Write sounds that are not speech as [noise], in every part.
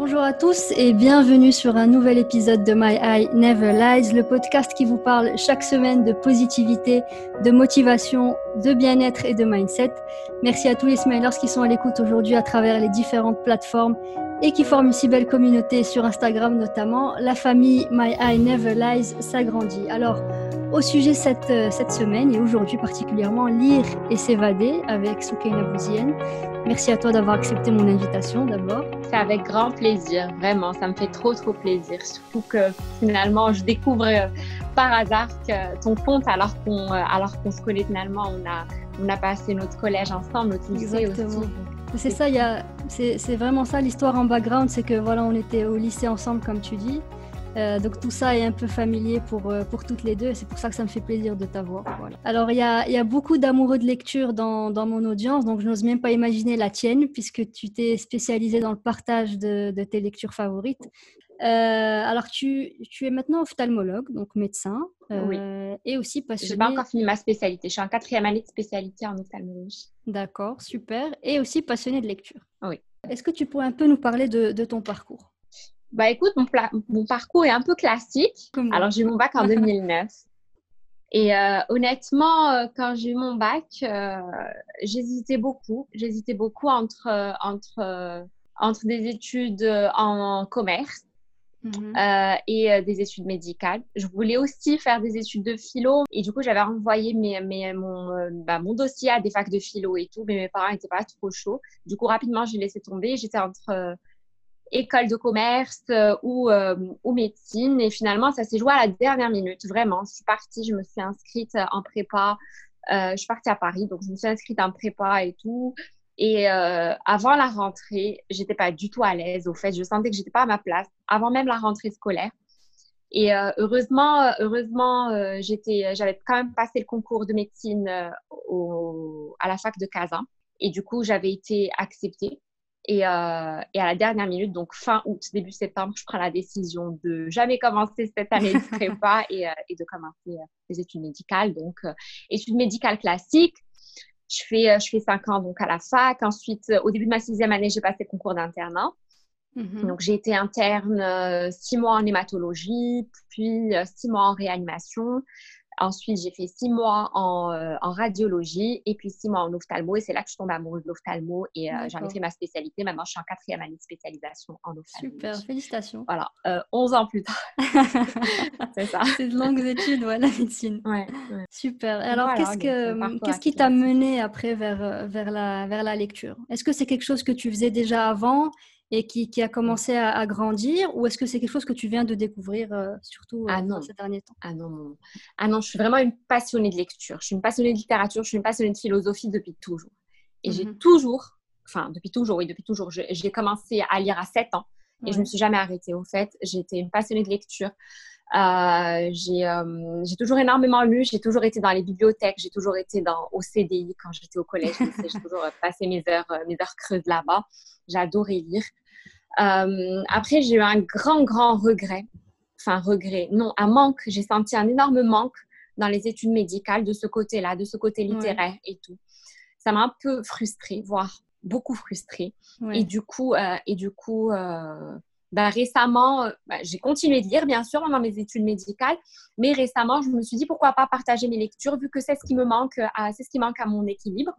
Bonjour à tous et bienvenue sur un nouvel épisode de My Eye Never Lies, le podcast qui vous parle chaque semaine de positivité, de motivation, de bien-être et de mindset. Merci à tous les smilers qui sont à l'écoute aujourd'hui à travers les différentes plateformes et qui forment une si belle communauté sur Instagram notamment. La famille My Eye Never Lies s'agrandit. Alors, au sujet cette, euh, cette semaine et aujourd'hui particulièrement, lire et s'évader avec Soukaina Bouzienne. Merci à toi d'avoir accepté mon invitation d'abord. C'est avec grand plaisir, vraiment, ça me fait trop trop plaisir. Surtout que finalement, je découvre euh, par hasard que ton compte alors qu'on euh, alors qu'on se connaît finalement, on a on a passé notre collège ensemble, notre lycée Exactement. C'est ça, c'est vraiment ça l'histoire en background, c'est que voilà, on était au lycée ensemble comme tu dis. Euh, donc tout ça est un peu familier pour, euh, pour toutes les deux et c'est pour ça que ça me fait plaisir de t'avoir. Voilà. Alors il y a, y a, beaucoup d'amoureux de lecture dans, dans, mon audience, donc je n'ose même pas imaginer la tienne puisque tu t'es spécialisée dans le partage de, de tes lectures favorites. Euh, alors tu, tu, es maintenant ophtalmologue, donc médecin, oui. et aussi passionné. Je n'ai pas encore fini ma spécialité, je suis en quatrième année de spécialité en ophtalmologie. D'accord, super, et aussi passionné de lecture. Oui. Est-ce que tu pourrais un peu nous parler de, de ton parcours? Bah écoute, mon, mon, parcours est un peu classique. Alors j'ai eu mon bac en 2009. Et euh, honnêtement, euh, quand j'ai eu mon bac, euh, j'hésitais beaucoup. J'hésitais beaucoup entre, entre, entre des études en commerce Mhm. et des études médicales. Je voulais aussi faire des études de philo. Et du coup, j'avais envoyé mes, mes, mon, bah, mon dossier à des facs de philo et tout, mais mes parents n'étaient pas trop chauds. Du coup, rapidement, j'ai laissé tomber. J'étais entre école de commerce euh, ou, euh, ou, médecine. Et finalement, ça s'est joué à la dernière minute, vraiment. Je suis partie, je me suis inscrite en prépa. Euh, je suis partie à Paris, donc je me suis inscrite en prépa et tout. Et avant la rentrée, j'étais pas du tout à l'aise. Au fait, je sentais que j'étais pas à ma place avant même la rentrée scolaire. Et heureusement, heureusement, j'avais quand même passé le concours de médecine à la fac de Kazan. Et du coup, j'avais été acceptée. Et, euh, et, à la dernière minute, donc fin août, début septembre, je prends la décision de jamais commencer cette année de prépa [laughs] et, euh, et de commencer euh, les études médicales. Donc, euh, études médicales classiques. Je fais, je fais cinq ans donc à la fac. Ensuite, au début de ma sixième année, j'ai passé le concours d'internat. Mhm. Mm -hmm. Donc, j'ai été interne six mois en hématologie, puis six mois en réanimation. Ensuite, j'ai fait six mois en, euh, en, radiologie et puis six mois en ophtalmo. Et c'est là que je tombe amoureuse de l'ophtalmo et euh, j'en ai fait ma spécialité. Maintenant, je suis en quatrième année de spécialisation en ophtalmo. Super, félicitations. Voilà, euh, 11 ans plus tard. [laughs] c'est ça. C'est de longues études, ouais, la médecine. Ouais, ouais. Super. Alors, voilà, qu'est-ce, que, qu'est-ce qui t'a mené après vers, vers, la, vers la lecture? Est-ce que c'est quelque chose que tu faisais déjà avant? Et qui, qui, a commencé à, à grandir ou est-ce que c'est quelque chose que tu viens de découvrir euh, surtout euh, ah non. dans ces derniers temps? Ah non, non, ah non, je suis vraiment une passionnée de lecture. Je suis une passionnée de littérature, je suis une passionnée de philosophie depuis toujours. Et mm -hmm. j'ai toujours, enfin depuis toujours, oui, depuis toujours, j'ai commencé à lire à 7 ans et Ouais. je me suis jamais arrêtée. Au fait, j'étais une passionnée de lecture. Euh, j'ai, euh, toujours énormément lu, j'ai toujours été dans les bibliothèques, j'ai toujours été dans, au CDI quand j'étais au collège, j'ai toujours passé mes heures, euh, mes heures creuses là-bas. Adoré lire. Euh, après, j'ai eu un grand, grand regret. Enfin, regret. Non, un manque. J'ai senti un énorme manque dans les études médicales de ce côté-là, de ce côté littéraire ouais. et tout. Ça m'a un peu frustrée, voire beaucoup frustrée. Ouais. Et du coup, euh, et du coup euh, bah, récemment, bah, j'ai continué de lire, bien sûr, dans mes études médicales, mais récemment, je me suis dit pourquoi pas partager mes lectures, vu que c'est ce qui me manque, c'est ce qui manque à mon équilibre.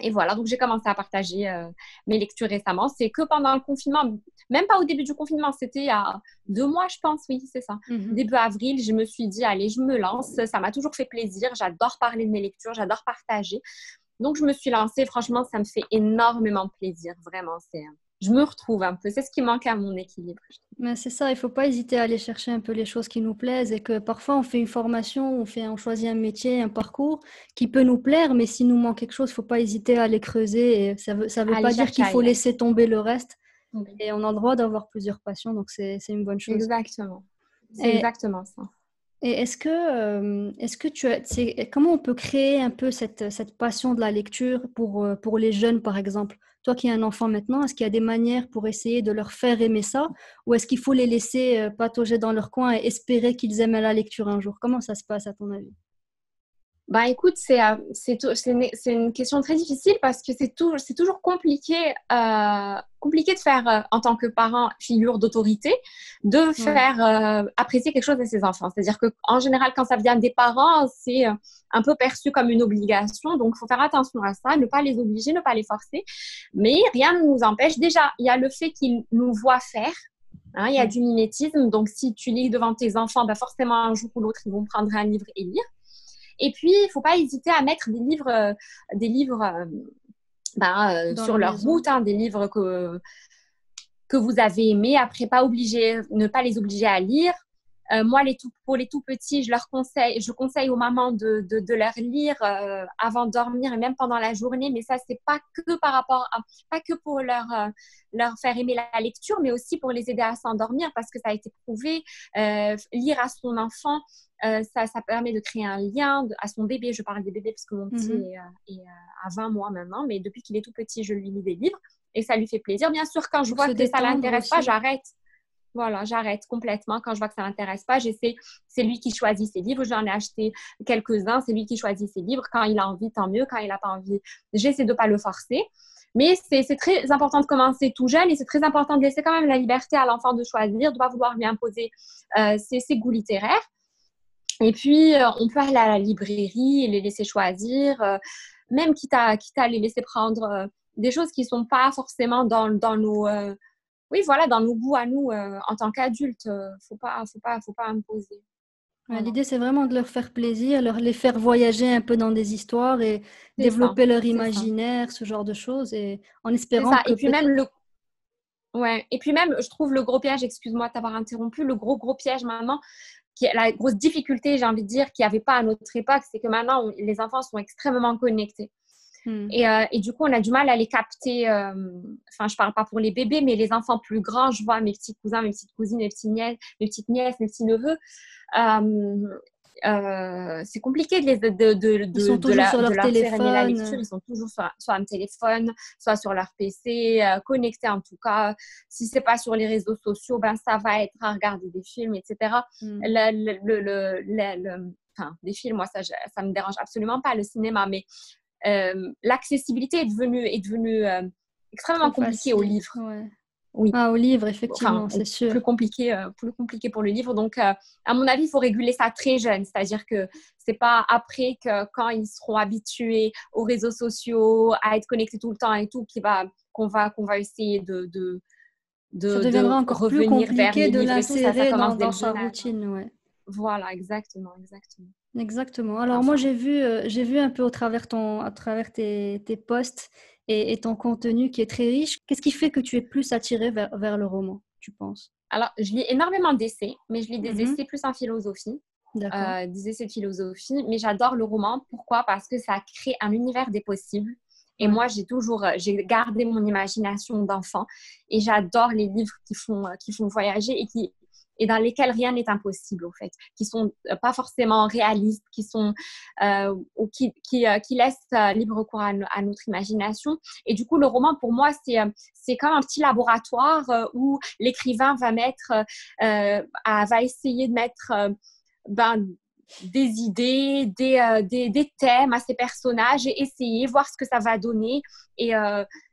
Et voilà, donc j'ai commencé à partager euh, mes lectures récemment. C'est que pendant le confinement, même pas au début du confinement, c'était il y a deux mois, je pense, oui, c'est ça. Mhm. Début avril, je me suis dit, allez, je me lance. Ça m'a toujours fait plaisir. J'adore parler de mes lectures, j'adore partager. Donc, je me suis lancée. Franchement, ça me fait énormément plaisir. Vraiment, c'est je me retrouve un peu. C'est ce qui manque à mon équilibre. Mais c'est ça, il ne faut pas hésiter à aller chercher un peu les choses qui nous plaisent et que parfois on fait une formation, on, fait, on choisit un métier, un parcours qui peut nous plaire, mais s'il nous manque quelque chose, il ne faut pas hésiter à aller creuser. Et ça ne veut, ça veut pas dire qu'il faut laisser tomber le reste. Et on a le droit d'avoir plusieurs passions, donc c'est une bonne chose. Exactement. C'est exactement ça. Et est-ce que, euh, est-ce que tu as, comment on peut créer un peu cette, cette passion de la lecture pour, pour les jeunes, par exemple? Toi qui as un enfant maintenant, est-ce qu'il y a des manières pour essayer de leur faire aimer ça? Ou est-ce qu'il faut les laisser patauger dans leur coin et espérer qu'ils aiment la lecture un jour? Comment ça se passe à ton avis? Bah écoute, c'est une, une, question très difficile parce que c'est toujours compliqué euh, compliqué de faire, euh, en tant que parent, figure d'autorité, de faire euh, apprécier quelque chose à ses enfants. C'est-à-dire qu'en général, quand ça vient des parents, c'est euh, un peu perçu comme une obligation. Donc, il faut faire attention à ça, ne pas les obliger, ne pas les forcer. Mais rien ne nous empêche. Déjà, il y a le fait qu'ils nous voient faire. Hein, il y a du mimétisme. Donc, si tu lis devant tes enfants, ben forcément, un jour ou l'autre, ils vont prendre un livre et lire. Et puis, il ne faut pas hésiter à mettre des livres, des livres ben, sur leur route, hein, des livres que, que vous avez aimés. Après, pas ne pas les obliger à lire. Euh, moi, les tout, pour les tout petits, je leur conseille, je conseille aux mamans de, de, de leur lire euh, avant de dormir et même pendant la journée. Mais ça, c'est pas que par rapport à, pas que pour leur, euh, leur faire aimer la lecture, mais aussi pour les aider à s'endormir parce que ça a été prouvé. lire à son enfant, ça, ça, permet de créer un lien à son bébé. Je parle des bébés parce que mon petit mhm. est, est, à 20 mois maintenant, mais depuis qu'il est tout petit, je lui lis des livres et ça lui fait plaisir. Bien sûr, quand je vois que ça l'intéresse pas, j'arrête. Voilà, j'arrête complètement quand je vois que ça l'intéresse pas. J'essaie, c'est lui qui choisit ses livres. J'en ai acheté quelques-uns. C'est lui qui choisit ses livres. Quand il a envie, tant mieux. Quand il n'a pas envie, j'essaie de pas le forcer. Mais c'est très important de commencer tout jeune et c'est très important de laisser quand même la liberté à l'enfant de choisir, de ne pas vouloir lui imposer euh, ses, goûts littéraires. Et puis, euh, on peut aller à la librairie et les laisser choisir, euh, même quitte à, les laisser prendre des choses qui ne sont pas forcément dans nos oui, voilà, dans nos goûts à nous euh, en tant qu'adultes. Euh, faut pas, faut pas, faut pas imposer. L'idée, c'est vraiment de leur faire plaisir, leur les faire voyager un peu dans des histoires et développer leur imaginaire, ce genre de choses, et en espérant. Ça. et puis même le. Ouais. Et puis même, je trouve le gros piège, excuse-moi de t'avoir interrompu, le gros gros piège maintenant, qui est la grosse difficulté, j'ai envie de dire, qu'il n'y avait pas à notre époque, c'est que maintenant, les enfants sont extrêmement connectés. Hmm. Et, euh, et, du coup, on a du mal à les capter. Euh, enfin, je parle pas pour les bébés, mais les enfants plus grands, je vois mes petits cousins, mes petites cousines, mes, petites nièces, mes petites nièces, mes petits neveux. Euh, c'est compliqué de les de, de, de, Ils sont toujours la, sur leur téléphone. La lecture. Ils sont toujours soit, soit un téléphone, soit sur leur PC, connectés en tout cas. Si c'est pas sur les réseaux sociaux, ben ça va être à regarder des films, etc. Hmm. Le, le, le, enfin, des films, moi ça, ça me dérange absolument pas le cinéma, mais l'accessibilité est devenue, est devenue euh, extrêmement compliquée au livre. Oui. Ah, au livre, effectivement, c'est sûr. Plus compliqué, euh, plus compliqué pour le livre. Donc, à mon avis, il faut réguler ça très jeune. C'est-à-dire que c'est pas après que quand ils seront habitués aux réseaux sociaux, à être connectés tout le temps et tout, qu'on va, qu'on va, qu'on va essayer de, de, de, ça deviendra encore revenir plus compliqué de l'insérer dans, dans sa routine. Ouais. Voilà, exactement, exactement. Exactement. Alors moi, j'ai vu, euh, j'ai vu un peu au travers, ton, à travers tes, tes posts et, ton contenu qui est très riche. Qu'est-ce qui fait que tu es plus attirée vers, vers le roman, tu penses? Alors, je lis énormément d'essais, mais je lis des mm-hmm. essais plus en philosophie. Euh, des essais de philosophie, mais j'adore le roman. Pourquoi? Parce que ça crée un univers des possibles. Et moi, j'ai toujours, euh, j'ai gardé mon imagination d'enfant et j'adore les livres qui font, qui font voyager et qui et dans lesquels rien n'est impossible, au fait, qui sont euh, pas forcément réalistes, qui sont euh, ou qui, qui, euh, qui laissent libre cours à, notre imagination. Et du coup, le roman, pour moi, c'est c'est comme un petit laboratoire où l'écrivain va mettre, va essayer de mettre ben, des idées, des, des, des, thèmes à ses personnages et essayer, voir ce que ça va donner. Et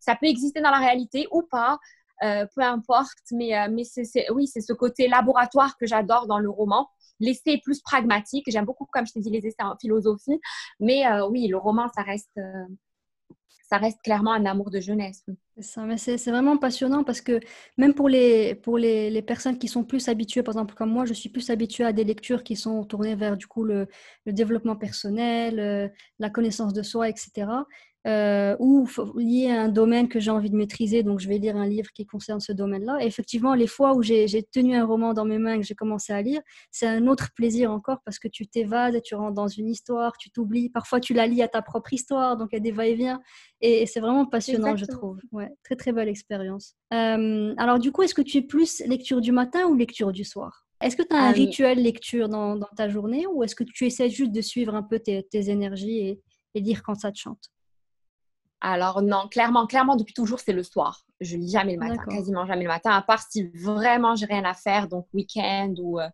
ça peut exister dans la réalité ou pas. Euh, peu importe, mais, euh, mais c'est, oui, c'est ce côté laboratoire que j'adore dans le roman. L'essai plus pragmatique. J'aime beaucoup, comme je t'ai dit, les essais en philosophie. Mais euh, oui, le roman, ça reste, ça reste clairement un amour de jeunesse. C'est, c'est, vraiment passionnant parce que même pour, les, pour les, les, personnes qui sont plus habituées, par exemple comme moi, je suis plus habituée à des lectures qui sont tournées vers du coup le développement personnel, la connaissance de soi, etc euh, ou lié à un domaine que j'ai envie de maîtriser, donc je vais lire un livre qui concerne ce domaine-là. Et effectivement, les fois où j'ai tenu un roman dans mes mains et que j'ai commencé à lire, c'est un autre plaisir encore parce que tu t'évades, tu rentres dans une histoire, tu t'oublies. Parfois, tu la lis à ta propre histoire, donc il y a des va-et-vient. Et, c'est vraiment passionnant, je trouve. Ouais, très très belle expérience. Euh, alors du coup, est-ce que tu es plus lecture du matin ou lecture du soir? Est-ce que tu as un euh, rituel lecture dans, dans, ta journée ou est-ce que tu essaies juste de suivre un peu tes, tes énergies et, et lire quand ça te chante? Alors non, clairement, clairement, depuis toujours, c'est le soir. Je lis jamais le matin, quasiment jamais le matin, à part si vraiment j'ai rien à faire, donc week-end ou... Euh,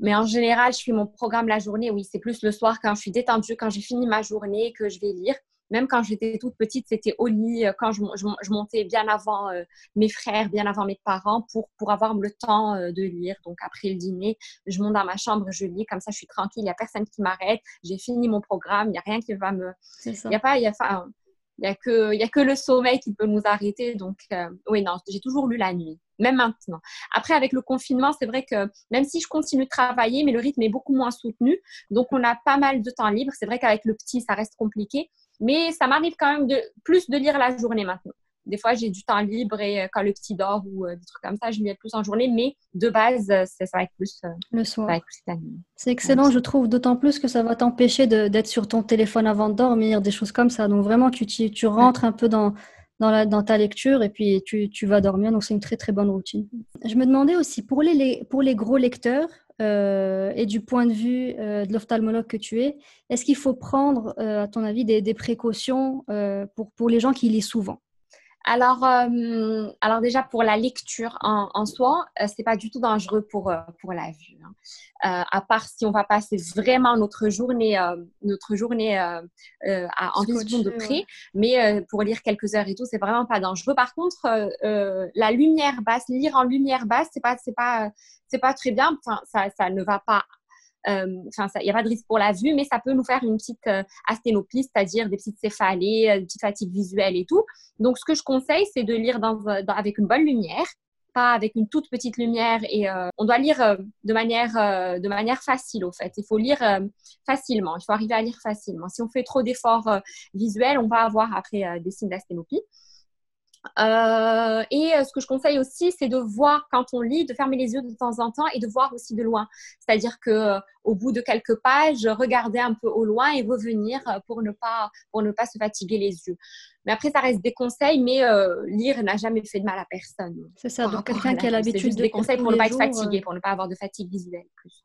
mais en général, je fais mon programme la journée. Oui, c'est plus le soir quand je suis détendue, quand j'ai fini ma journée, que je vais lire. même quand j'étais toute petite, c'était au lit, quand je, je, montais bien avant mes frères, bien avant mes parents, pour, pour avoir le temps de lire. Donc après le dîner, je monte dans ma chambre, je lis, comme ça je suis tranquille, il n'y a personne qui m'arrête, j'ai fini mon programme, il n'y a rien qui va me... Il n'y a pas... Y a, il n'y a, que, y a que le sommeil qui peut nous arrêter. Donc, euh, oui, non, j'ai toujours lu la nuit, même maintenant. Après, avec le confinement, c'est vrai que même si je continue de travailler, mais le rythme est beaucoup moins soutenu. Donc, on a pas mal de temps libre. C'est vrai qu'avec le petit, ça reste compliqué. Mais ça m'arrive quand même de plus de lire la journée maintenant. Des fois, j'ai du temps libre et euh, quand le petit dort ou euh, des trucs comme ça, je lis plus en journée. Mais de base, euh, ça va être plus le soir. C'est excellent, je trouve, d'autant plus que ça va t'empêcher d'être sur ton téléphone avant de dormir, des choses comme ça. Donc vraiment, tu, tu rentres un peu dans, dans, la, dans, ta lecture et puis tu, tu vas dormir. Donc c'est une très très bonne routine. Je me demandais aussi, pour les, pour les gros lecteurs et du point de vue de l'ophtalmologue que tu es, est-ce qu'il faut prendre, à ton avis, des, des précautions pour, pour les gens qui lisent souvent? Alors, euh, alors déjà pour la lecture en, en soi, euh, c'est pas du tout dangereux pour, euh, pour la vue. Hein. à part si on va passer vraiment notre journée, notre journée à, en vision de près, mais pour lire quelques heures et tout, c'est vraiment pas dangereux. Par contre, la lumière basse, lire en lumière basse, c'est pas, c'est pas, c'est pas très bien. Enfin, ça, ça ne va pas euh, enfin, il n'y a pas de risque pour la vue, mais ça peut nous faire une petite euh, c'est-à-dire des petites céphalées, euh, des petites fatigues visuelles et tout. Donc, ce que je conseille, c'est de lire dans, avec une bonne lumière, pas avec une toute petite lumière. Et on doit lire de, manière, de manière facile, au fait. Il faut lire facilement, il faut arriver à lire facilement. Si on fait trop d'efforts visuels, on va avoir après des signes d'asténopie. Euh, et euh, ce que je conseille aussi, c'est de voir quand on lit, de fermer les yeux de temps en temps et de voir aussi de loin. C'est-à-dire que euh, au bout de quelques pages, regarder un peu au loin et revenir pour ne pas pour ne pas se fatiguer les yeux. Mais après, ça reste des conseils, mais lire n'a jamais fait de mal à personne. C'est ça. Donc quelqu'un qui a l'habitude de des conseils pour ne pas être fatigué, pour ne pas avoir de fatigue visuelle plus.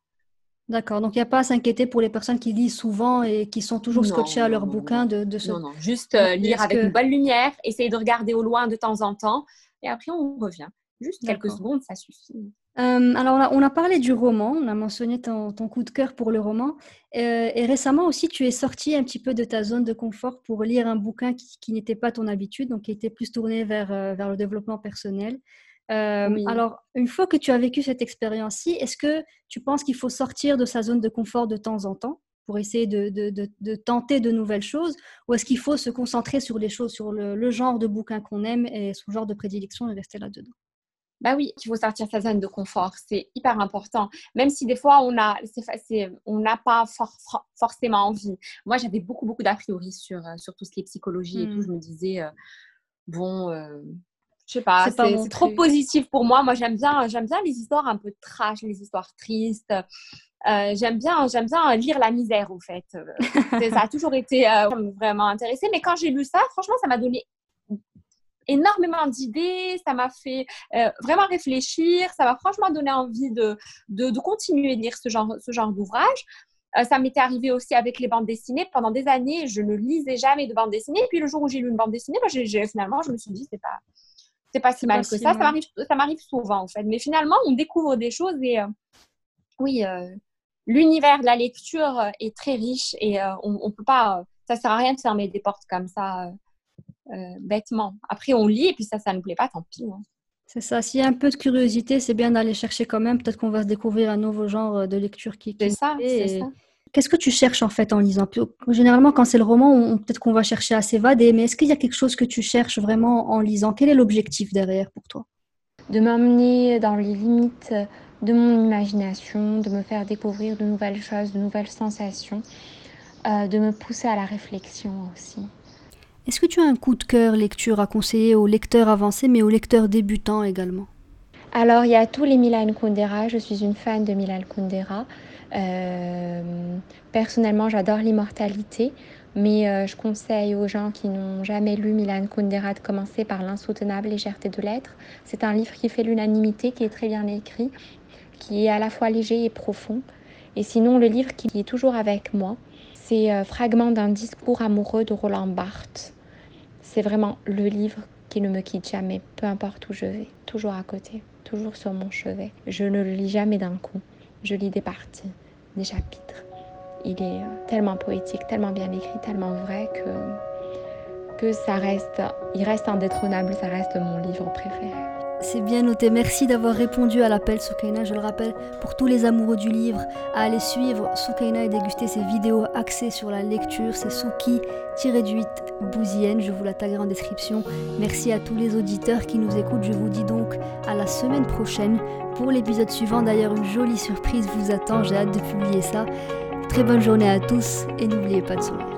D'accord, donc il n'y a pas à s'inquiéter pour les personnes qui lisent souvent et qui sont toujours scotchées à leur bouquin de, de ce... Non, non, juste euh, lire avec une bonne lumière, essayer de regarder au loin de temps en temps, et après on revient. Juste quelques secondes, ça suffit. Euh, alors on a, parlé du roman, on a mentionné ton, coup de cœur pour le roman, euh, et récemment aussi tu es sorti un petit peu de ta zone de confort pour lire un bouquin qui, n'était pas ton habitude, donc qui était plus tourné vers, vers le développement personnel. Euh, alors, une fois que tu as vécu cette expérience-ci, est-ce que tu penses qu'il faut sortir de sa zone de confort de temps en temps pour essayer de, tenter de nouvelles choses? Ou est-ce qu'il faut se concentrer sur les choses, sur le, genre de bouquin qu'on aime et son genre de prédilection et rester là-dedans? Bah oui, il faut sortir de sa zone de confort, c'est hyper important. Même si des fois on a, on n'a pas forcément envie. Moi, j'avais beaucoup beaucoup d'a priori sur euh, sur tout ce qui est psychologie et tout. Mmh. Je me disais euh, bon, je sais pas, c'est trop positif pour moi. Moi, j'aime bien, j'aime bien les histoires un peu trash, les histoires tristes. Euh, j'aime bien, j'aime bien lire la misère, au fait. Euh, [laughs] ça a toujours été euh, vraiment intéressé. Mais quand j'ai lu ça, franchement, ça m'a donné énormément d'idées, ça m'a fait vraiment réfléchir, ça m'a franchement donné envie de, de, de, continuer de lire ce genre, ce genre d'ouvrage. ça m'était arrivé aussi avec les bandes dessinées. Pendant des années, je ne lisais jamais de bandes dessinées. Et puis le jour où j'ai lu une bande dessinée, bah, finalement, je me suis dit, c'est pas, c'est pas si mal que ça. Ça m'arrive souvent, en fait. Mais finalement, on découvre des choses et euh, oui, euh, l'univers de la lecture euh, est très riche et on, on, peut pas. ça sert à rien de fermer des portes comme ça bêtement. Après, on lit et puis ça, ça ne plaît pas, tant pis. Hein. C'est ça. S'il y a un peu de curiosité, c'est bien d'aller chercher quand même. Peut-être qu'on va se découvrir un nouveau genre de lecture qui. C'est ça, c'est ça. Qu'est-ce que tu cherches en fait en lisant? Généralement, quand c'est le roman, peut-être qu'on va chercher à s'évader, mais est-ce qu'il y a quelque chose que tu cherches vraiment en lisant? Quel est l'objectif derrière pour toi? De m'emmener dans les limites de mon imagination, de me faire découvrir de nouvelles choses, de nouvelles sensations, euh, de me pousser à la réflexion aussi. Est-ce que tu as un coup de cœur lecture à conseiller aux lecteurs avancés, mais aux lecteurs débutants également? Alors, il y a tous les Milan Kundera. Je suis une fan de Milan Kundera. Euh, personnellement, j'adore l'immortalité, mais euh, je conseille aux gens qui n'ont jamais lu Milan Kundera de commencer par L'insoutenable légèreté de l'être. C'est un livre qui fait l'unanimité, qui est très bien écrit, qui est à la fois léger et profond. Et sinon, le livre qui est toujours avec moi, c'est euh, Fragment d'un discours amoureux de Roland Barthes. C'est vraiment le livre qui ne me quitte jamais, peu importe où je vais, toujours à côté, toujours sur mon chevet. Je ne le lis jamais d'un coup, je lis des parties des chapitres. Il est euh, tellement poétique, tellement bien écrit, tellement vrai que que ça reste, il reste indétrônable, ça reste mon livre préféré. C'est bien noté. Merci d'avoir répondu à l'appel Soukaina. Je le rappelle, pour tous les amoureux du livre, à aller suivre Soukaina et déguster ses vidéos axées sur la lecture. C'est Souki-du-8 Bouzienne. Je vous la taguerai en description. Merci à tous les auditeurs qui nous écoutent. Je vous dis donc à la semaine prochaine pour l'épisode suivant. D'ailleurs, une jolie surprise vous attend. J'ai hâte de publier ça. Très bonne journée à tous et n'oubliez pas de sourire.